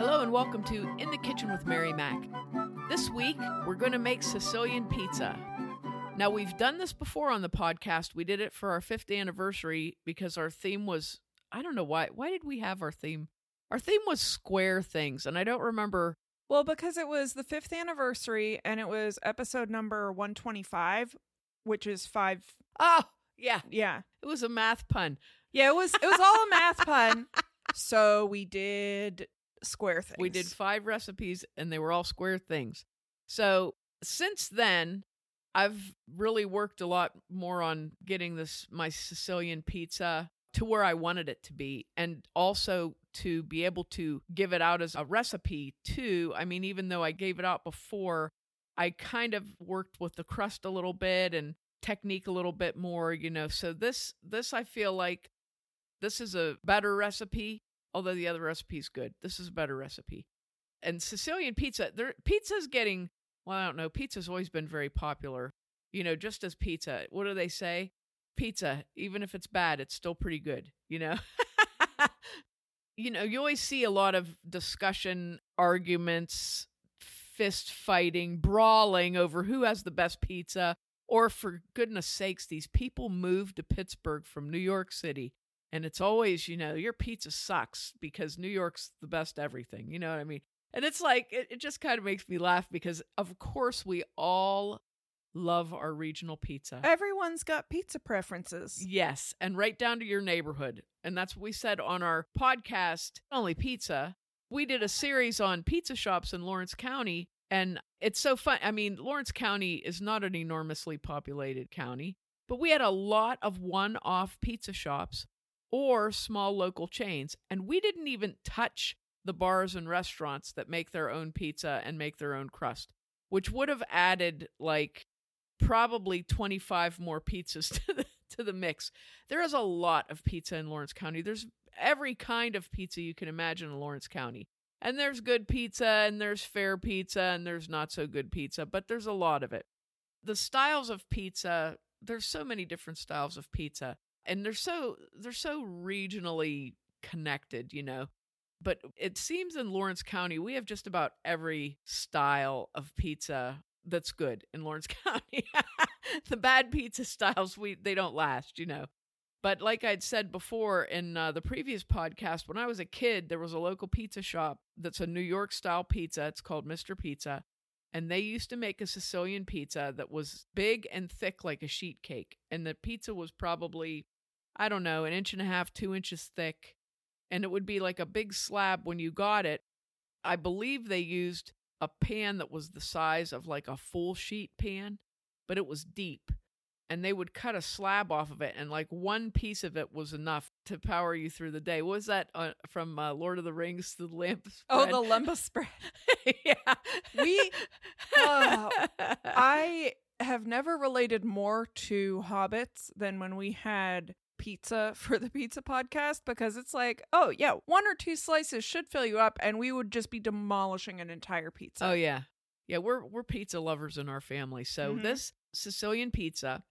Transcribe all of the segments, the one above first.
Hello and welcome to In the Kitchen with Mary Mac. This week, we're going to make Sicilian pizza. Now, we've done this before on the podcast. We did it for our fifth anniversary because our theme was I don't know why. Why did we have our theme? Our theme was square things, and I don't remember. Well, because it was the fifth anniversary and it was episode number 125, which is five. Oh, yeah. Yeah. It was a math pun. Yeah, it was it was all a math pun. So we did square things. We did five recipes and they were all square things. So since then, I've really worked a lot more on getting this my Sicilian pizza to where I wanted it to be and also to be able to give it out as a recipe too. I mean, even though I gave it out before, I kind of worked with the crust a little bit and technique a little bit more, you know. So this this I feel like this is a better recipe, although the other recipe is good. This is a better recipe. And Sicilian pizza, there pizza's getting well, I don't know, pizza's always been very popular. You know, just as pizza. What do they say? Pizza, even if it's bad, it's still pretty good, you know? you know, you always see a lot of discussion, arguments, fist fighting, brawling over who has the best pizza. Or for goodness sakes, these people moved to Pittsburgh from New York City. And it's always, you know, your pizza sucks because New York's the best everything. You know what I mean? And it's like, it, it just kind of makes me laugh because, of course, we all love our regional pizza. Everyone's got pizza preferences. Yes, and right down to your neighborhood. And that's what we said on our podcast, Only Pizza. We did a series on pizza shops in Lawrence County. And it's so fun. I mean, Lawrence County is not an enormously populated county, but we had a lot of one off pizza shops or small local chains. And we didn't even touch the bars and restaurants that make their own pizza and make their own crust, which would have added like probably 25 more pizzas to the, to the mix. There is a lot of pizza in Lawrence County. There's every kind of pizza you can imagine in Lawrence County. And there's good pizza and there's fair pizza and there's not so good pizza, but there's a lot of it. The styles of pizza, there's so many different styles of pizza and they're so they're so regionally connected, you know. But it seems in Lawrence County we have just about every style of pizza that's good in Lawrence County. the bad pizza styles we they don't last, you know. But like I'd said before in uh, the previous podcast, when I was a kid, there was a local pizza shop that's a New York style pizza. It's called Mr. Pizza. And they used to make a Sicilian pizza that was big and thick like a sheet cake. And the pizza was probably, I don't know, an inch and a half, two inches thick. And it would be like a big slab when you got it. I believe they used a pan that was the size of like a full sheet pan, but it was deep. And they would cut a slab off of it, and like one piece of it was enough to power you through the day. What was that uh, from uh, Lord of the Rings? The lamp. Oh, the lembas bread. yeah. We- Oh, I have never related more to hobbits than when we had pizza for the pizza podcast because it's like, oh yeah, one or two slices should fill you up and we would just be demolishing an entire pizza. Oh yeah. Yeah, we're we're pizza lovers in our family. So Mhm. this Sicilian pizza,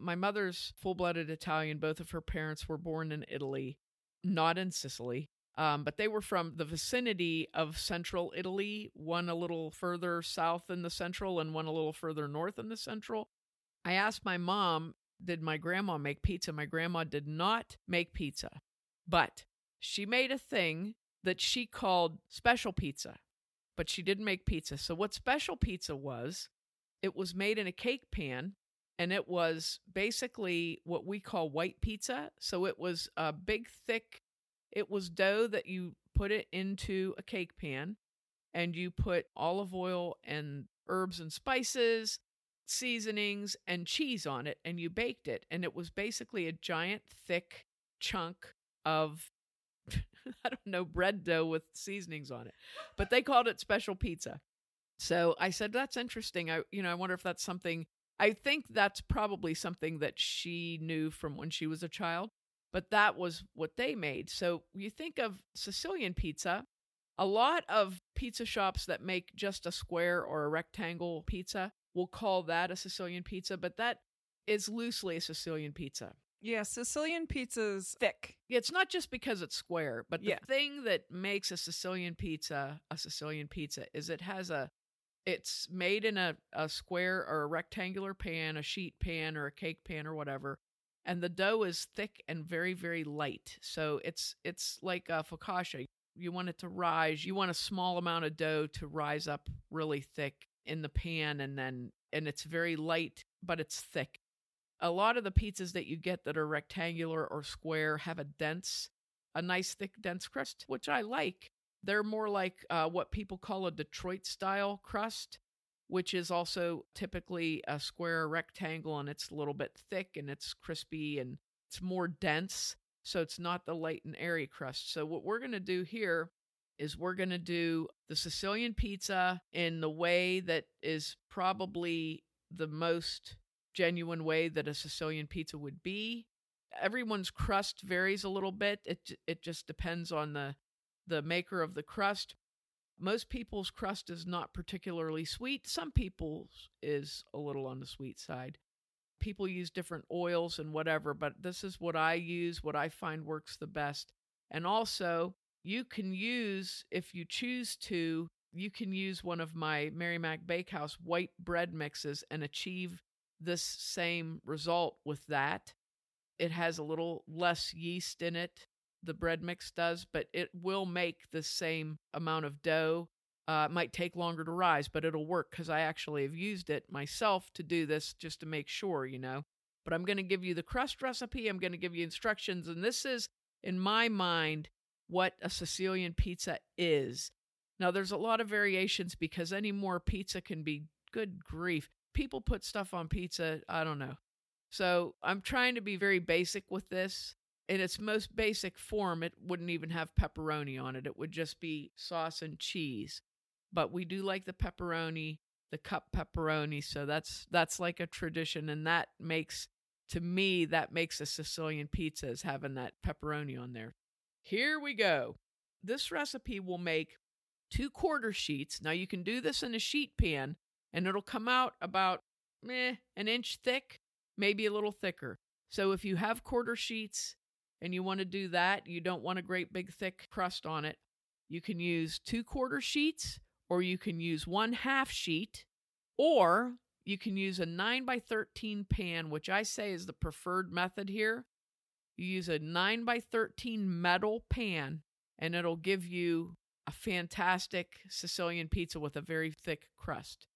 my mother's full-blooded Italian. Both of her parents were born in Italy, not in Sicily. Um, but they were from the vicinity of central Italy, one a little further south in the central and one a little further north in the central. I asked my mom, did my grandma make pizza? My grandma did not make pizza, but she made a thing that she called special pizza but she didn't make pizza. So what special pizza was, it was made in a cake pan and it was basically what we call white pizza. So it was a big thick it was dough that you put it into a cake pan and you put olive oil and herbs and spices, seasonings and cheese on it and you baked it and it was basically a giant thick chunk of I don't know, bread dough with seasonings on it. But they called it special pizza. So I said, that's interesting. I, you know, I wonder if that's something, I think that's probably something that she knew from when she was a child, but that was what they made. So you think of Sicilian pizza, a lot of pizza shops that make just a square or a rectangle pizza will call that a Sicilian pizza, but that is loosely a Sicilian pizza. Yeah, Sicilian pizza's thick. It's not just because it's square, but the Yeah. thing that makes a Sicilian pizza a Sicilian pizza is it has a it's made in a, a square or a rectangular pan, a sheet pan or a cake pan or whatever. And the dough is thick and very, very light. So it's it's like a focaccia. You want it to rise. You want a small amount of dough to rise up really thick in the pan and then and it's very light, but it's thick a lot of the pizzas that you get that are rectangular or square have a dense, a nice thick dense crust, which I like. They're more like uh, what people call a Detroit style crust, which is also typically a square rectangle and it's a little bit thick and it's crispy and it's more dense. So it's not the light and airy crust. So what we're going to do here is we're going to do the Sicilian pizza in the way that is probably the most genuine way that a Sicilian pizza would be. Everyone's crust varies a little bit. It it just depends on the the maker of the crust. Most people's crust is not particularly sweet. Some people's is a little on the sweet side. People use different oils and whatever, but this is what I use, what I find works the best. And also, you can use if you choose to, you can use one of my Mary Mac Bakehouse white bread mixes and achieve this same result with that. It has a little less yeast in it, the bread mix does, but it will make the same amount of dough. Uh, it might take longer to rise, but it'll work because I actually have used it myself to do this just to make sure, you know. But I'm going to give you the crust recipe, I'm going to give you instructions, and this is, in my mind, what a Sicilian pizza is. Now, there's a lot of variations because any more pizza can be good grief people put stuff on pizza. I don't know. So I'm trying to be very basic with this. In its most basic form, it wouldn't even have pepperoni on it. It would just be sauce and cheese. But we do like the pepperoni, the cup pepperoni. So that's that's like a tradition, and that makes to me that makes a Sicilian pizza is having that pepperoni on there. Here we go. This recipe will make two quarter sheets. Now you can do this in a sheet pan and it'll come out about meh, an inch thick, maybe a little thicker. So if you have quarter sheets and you want to do that, you don't want a great big thick crust on it, you can use two quarter sheets or you can use one half sheet or you can use a 9 by 13 pan, which I say is the preferred method here. You use a 9 by 13 metal pan and it'll give you a fantastic Sicilian pizza with a very thick crust.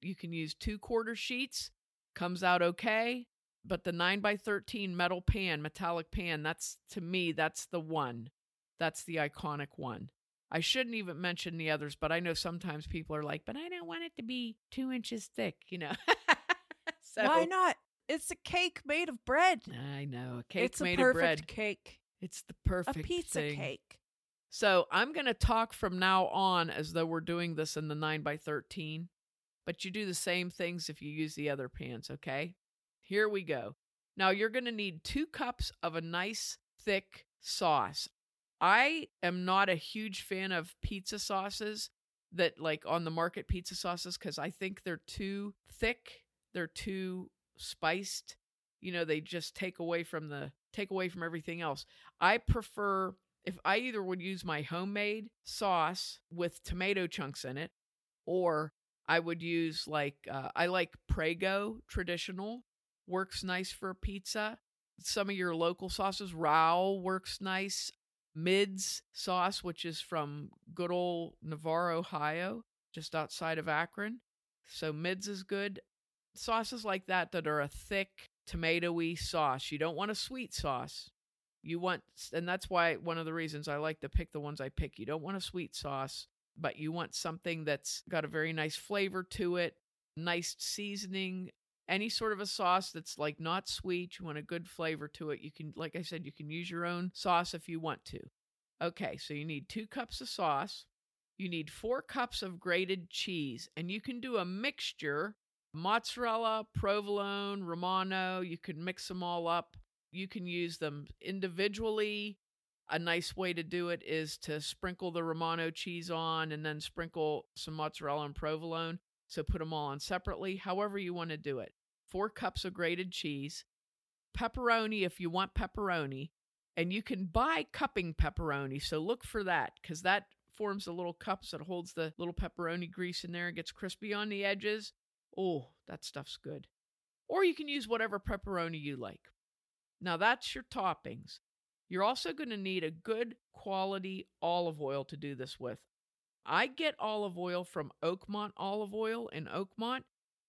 You can use two quarter sheets, comes out okay. But the 9 by 13 metal pan, metallic pan, that's to me, that's the one. That's the iconic one. I shouldn't even mention the others, but I know sometimes people are like, but I don't want it to be two inches thick, you know. so Why not? It's a cake made of bread. I know. A cake it's made a of perfect bread. cake. It's the perfect A pizza thing. cake. So I'm going to talk from now on as though we're doing this in the 9 by 13 but you do the same things if you use the other pans, okay? Here we go. Now you're going to need two cups of a nice thick sauce. I am not a huge fan of pizza sauces that like on the market pizza sauces because I think they're too thick, they're too spiced. You know, they just take away from the take away from everything else. I prefer if I either would use my homemade sauce with tomato chunks in it or I would use like uh, I like Prego traditional works nice for a pizza. Some of your local sauces, Rao works nice. Mids sauce, which is from good old Navarre, Ohio, just outside of Akron. So Mids is good. Sauces like that that are a thick tomatoey sauce. You don't want a sweet sauce. You want, and that's why one of the reasons I like to pick the ones I pick. You don't want a sweet sauce, but you want something that's got a very nice flavor to it, nice seasoning, any sort of a sauce that's like not sweet. You want a good flavor to it. You can, like I said, you can use your own sauce if you want to. Okay, so you need two cups of sauce. You need four cups of grated cheese, and you can do a mixture mozzarella, provolone, romano. You can mix them all up. You can use them individually. A nice way to do it is to sprinkle the romano cheese on and then sprinkle some mozzarella and provolone. So put them all on separately, however you want to do it. Four cups of grated cheese. pepperoni if you want pepperoni, and you can buy cupping pepperoni. So look for that because that forms the little cups that holds the little pepperoni grease in there and gets crispy on the edges. Oh, that stuff's good. Or you can use whatever pepperoni you like. Now that's your toppings. You're also going to need a good quality olive oil to do this with. I get olive oil from Oakmont Olive Oil in Oakmont.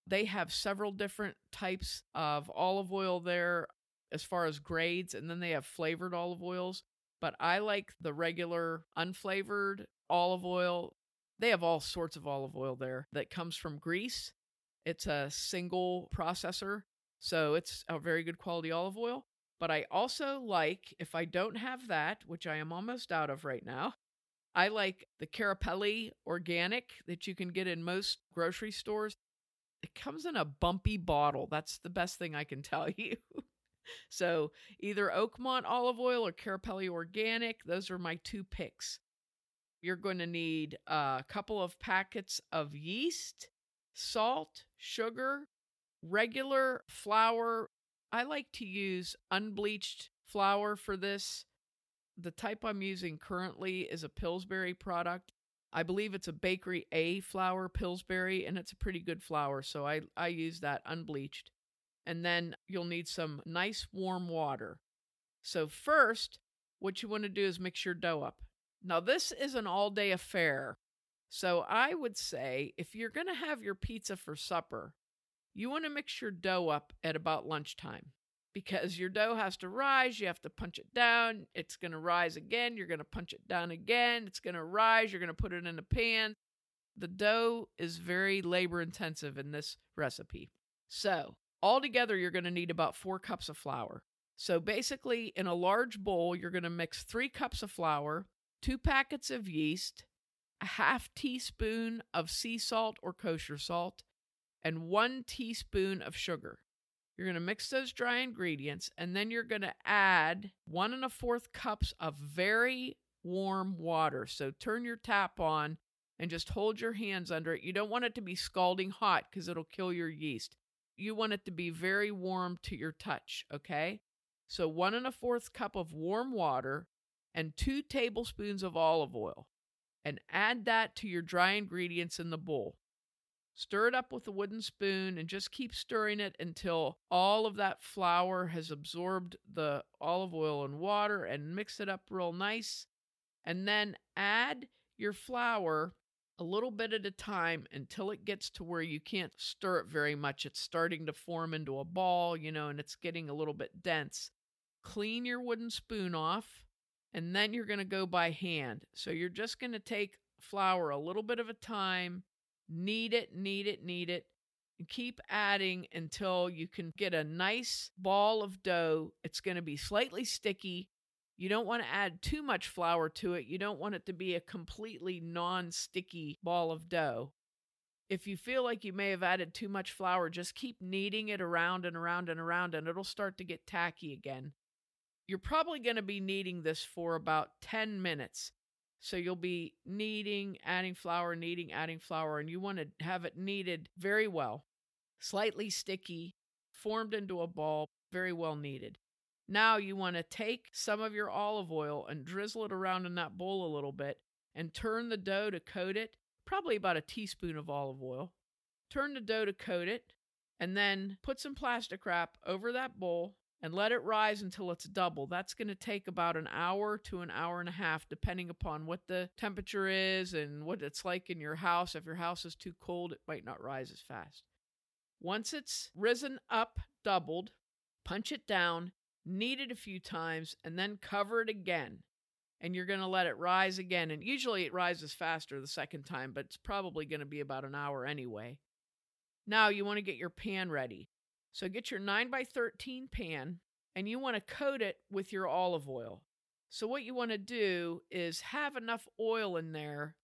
They have several different types of olive oil there as far as grades, and then they have flavored olive oils. But I like the regular unflavored olive oil. They have all sorts of olive oil there that comes from Greece. It's a single processor, so it's a very good quality olive oil. But I also like, if I don't have that, which I am almost out of right now, I like the Carapelli organic that you can get in most grocery stores. It comes in a bumpy bottle. That's the best thing I can tell you. so either Oakmont olive oil or Carapelli organic, those are my two picks. You're going to need a couple of packets of yeast, salt, sugar, regular flour. I like to use unbleached flour for this the type I'm using currently is a Pillsbury product. I believe it's a Bakery A flour Pillsbury, and it's a pretty good flour, so I, I use that unbleached. And then you'll need some nice warm water. So, first, what you want to do is mix your dough up. Now, this is an all day affair. So, I would say if you're going to have your pizza for supper, you want to mix your dough up at about lunchtime because your dough has to rise. You have to punch it down. It's going to rise again. You're going to punch it down again. It's going to rise. You're going to put it in a pan. The dough is very labor intensive in this recipe. So, altogether, you're going to need about four cups of flour. So, basically, in a large bowl, you're going to mix three cups of flour, two packets of yeast, a half teaspoon of sea salt or kosher salt, and one teaspoon of sugar. You're going to mix those dry ingredients and then you're going to add one and a fourth cups of very warm water. So turn your tap on and just hold your hands under it. You don't want it to be scalding hot because it'll kill your yeast. You want it to be very warm to your touch, okay? So one and a fourth cup of warm water and two tablespoons of olive oil. And add that to your dry ingredients in the bowl. Stir it up with a wooden spoon and just keep stirring it until all of that flour has absorbed the olive oil and water and mix it up real nice. And then add your flour a little bit at a time until it gets to where you can't stir it very much. It's starting to form into a ball, you know, and it's getting a little bit dense. Clean your wooden spoon off, and then you're going to go by hand. So you're just going to take flour a little bit of a time Knead it, knead it, knead it, and keep adding until you can get a nice ball of dough. It's going to be slightly sticky. You don't want to add too much flour to it. You don't want it to be a completely non sticky ball of dough. If you feel like you may have added too much flour, just keep kneading it around and around and around, and it'll start to get tacky again. You're probably going to be kneading this for about 10 minutes. So you'll be kneading, adding flour, kneading, adding flour, and you want to have it kneaded very well, slightly sticky, formed into a ball, very well kneaded. Now you want to take some of your olive oil and drizzle it around in that bowl a little bit and turn the dough to coat it, probably about a teaspoon of olive oil. Turn the dough to coat it, and then put some plastic wrap over that bowl and let it rise until it's double. That's going to take about an hour to an hour and a half, depending upon what the temperature is and what it's like in your house. If your house is too cold, it might not rise as fast. Once it's risen up, doubled, punch it down, knead it a few times, and then cover it again. And you're going to let it rise again. And usually it rises faster the second time, but it's probably going to be about an hour anyway. Now you want to get your pan ready. So get your 9 by 13 pan and you want to coat it with your olive oil. So what you want to do is have enough oil in there.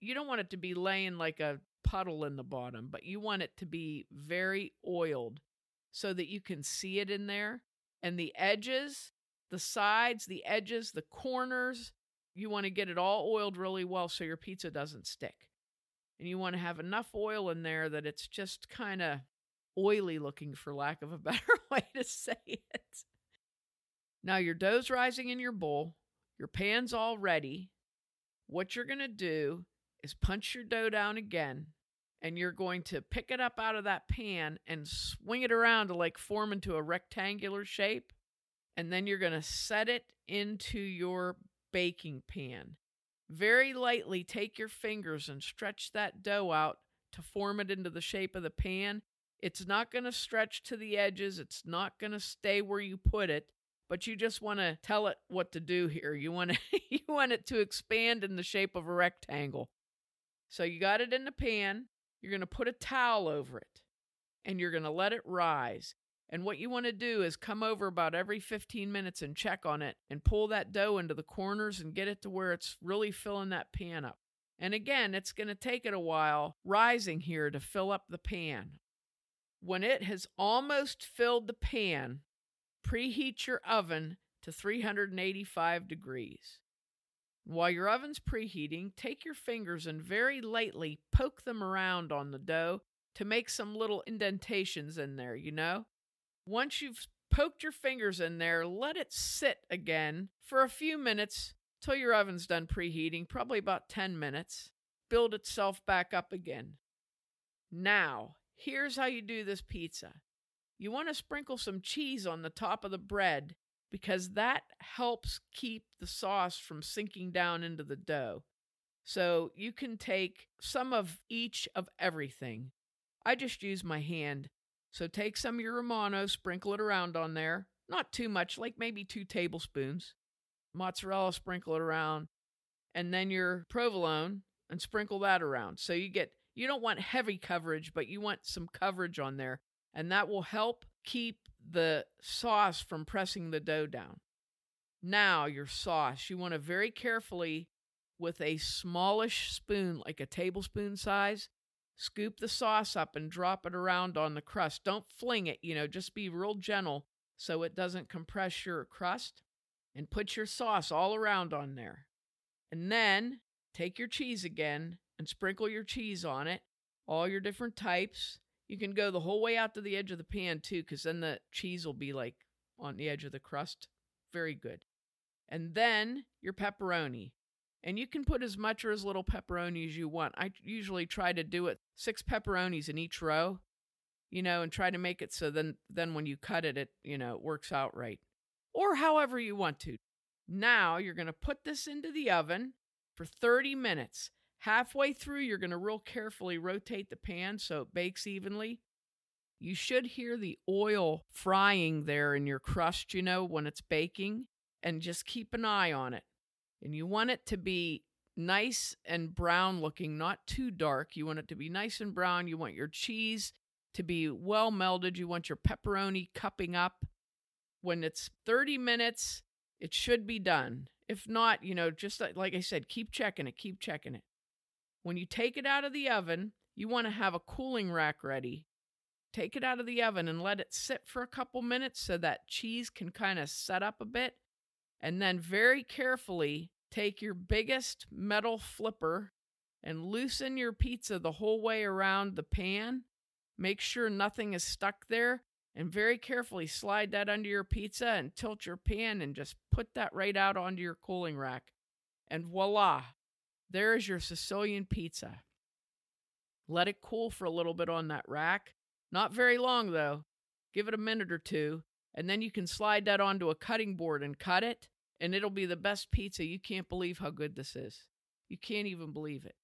You don't want it to be laying like a puddle in the bottom, but you want it to be very oiled so that you can see it in there. And the edges, the sides, the edges, the corners, you want to get it all oiled really well so your pizza doesn't stick. And you want to have enough oil in there that it's just kind of oily looking, for lack of a better way to say it. Now your dough's rising in your bowl, your pan's all ready. What you're going to do is punch your dough down again, and you're going to pick it up out of that pan and swing it around to like form into a rectangular shape. And then you're going to set it into your baking pan. Very lightly take your fingers and stretch that dough out to form it into the shape of the pan. It's not going to stretch to the edges, it's not going to stay where you put it, but you just want to tell it what to do here. You want to you want it to expand in the shape of a rectangle. So you got it in the pan, you're going to put a towel over it and you're going to let it rise. And what you want to do is come over about every 15 minutes and check on it and pull that dough into the corners and get it to where it's really filling that pan up. And again, it's going to take it a while rising here to fill up the pan. When it has almost filled the pan, preheat your oven to 385 degrees. While your oven's preheating, take your fingers and very lightly poke them around on the dough to make some little indentations in there, you know? Once you've poked your fingers in there, let it sit again for a few minutes till your oven's done preheating, probably about 10 minutes. Build itself back up again. Now, here's how you do this pizza. You want to sprinkle some cheese on the top of the bread because that helps keep the sauce from sinking down into the dough. So you can take some of each of everything. I just use my hand. So take some of your Romano, sprinkle it around on there. Not too much, like maybe two tablespoons. Mozzarella, sprinkle it around. And then your provolone and sprinkle that around. So you get, you don't want heavy coverage, but you want some coverage on there. And that will help keep the sauce from pressing the dough down. Now, your sauce, you want to very carefully, with a smallish spoon, like a tablespoon size, scoop the sauce up and drop it around on the crust. Don't fling it, you know, just be real gentle so it doesn't compress your crust. And put your sauce all around on there. And then take your cheese again and sprinkle your cheese on it, all your different types. You can go the whole way out to the edge of the pan too, because then the cheese will be like on the edge of the crust. Very good. And then your pepperoni. And you can put as much or as little pepperoni as you want. I usually try to do it six pepperonis in each row, you know, and try to make it so then then when you cut it, it you know it works out right. Or however you want to. Now you're going to put this into the oven for 30 minutes. Halfway through, you're going to real carefully rotate the pan so it bakes evenly. You should hear the oil frying there in your crust, you know, when it's baking, and just keep an eye on it. And you want it to be nice and brown looking, not too dark. You want it to be nice and brown. You want your cheese to be well melded. You want your pepperoni cupping up. When it's 30 minutes, it should be done. If not, you know, just like I said, keep checking it, keep checking it. When you take it out of the oven, you want to have a cooling rack ready. Take it out of the oven and let it sit for a couple minutes so that cheese can kind of set up a bit. And then very carefully take your biggest metal flipper and loosen your pizza the whole way around the pan. Make sure nothing is stuck there and very carefully slide that under your pizza and tilt your pan and just put that right out onto your cooling rack. And voila, there is your Sicilian pizza. Let it cool for a little bit on that rack. Not very long, though. Give it a minute or two, and then you can slide that onto a cutting board and cut it, and it'll be the best pizza. You can't believe how good this is. You can't even believe it.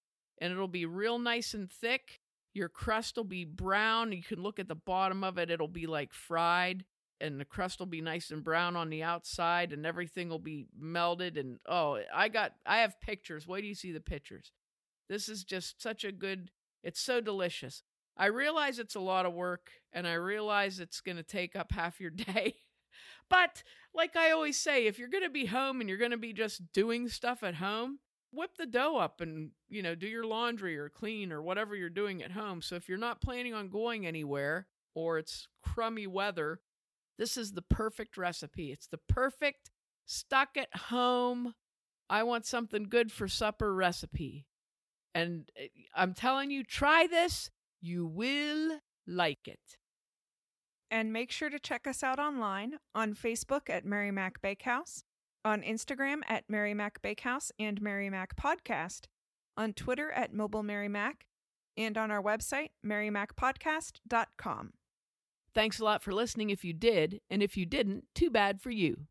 And it'll be real nice and thick. Your crust will be brown. You can look at the bottom of it, it'll be like fried and the crust will be nice and brown on the outside and everything will be melted and oh i got i have pictures. Wait do you see the pictures. This is just such a good it's so delicious. I realize it's a lot of work and i realize it's going to take up half your day but like i always say if you're going to be home and you're going to be just doing stuff at home whip the dough up and you know do your laundry or clean or whatever you're doing at home. So if you're not planning on going anywhere or it's crummy weather this is the perfect recipe. It's the perfect stuck at home, I want something good for supper recipe. And eh, I'm telling you, try this. You will like it. And make sure to check us out online on Facebook at Mary Mac Bakehouse, on Instagram at Mary Mac Bakehouse and Mary Mac Podcast, on Twitter at Mobile Mary Mac, and on our website, marymacpodcast.com. Thanks a lot for listening if you did, and if you didn't, too bad for you.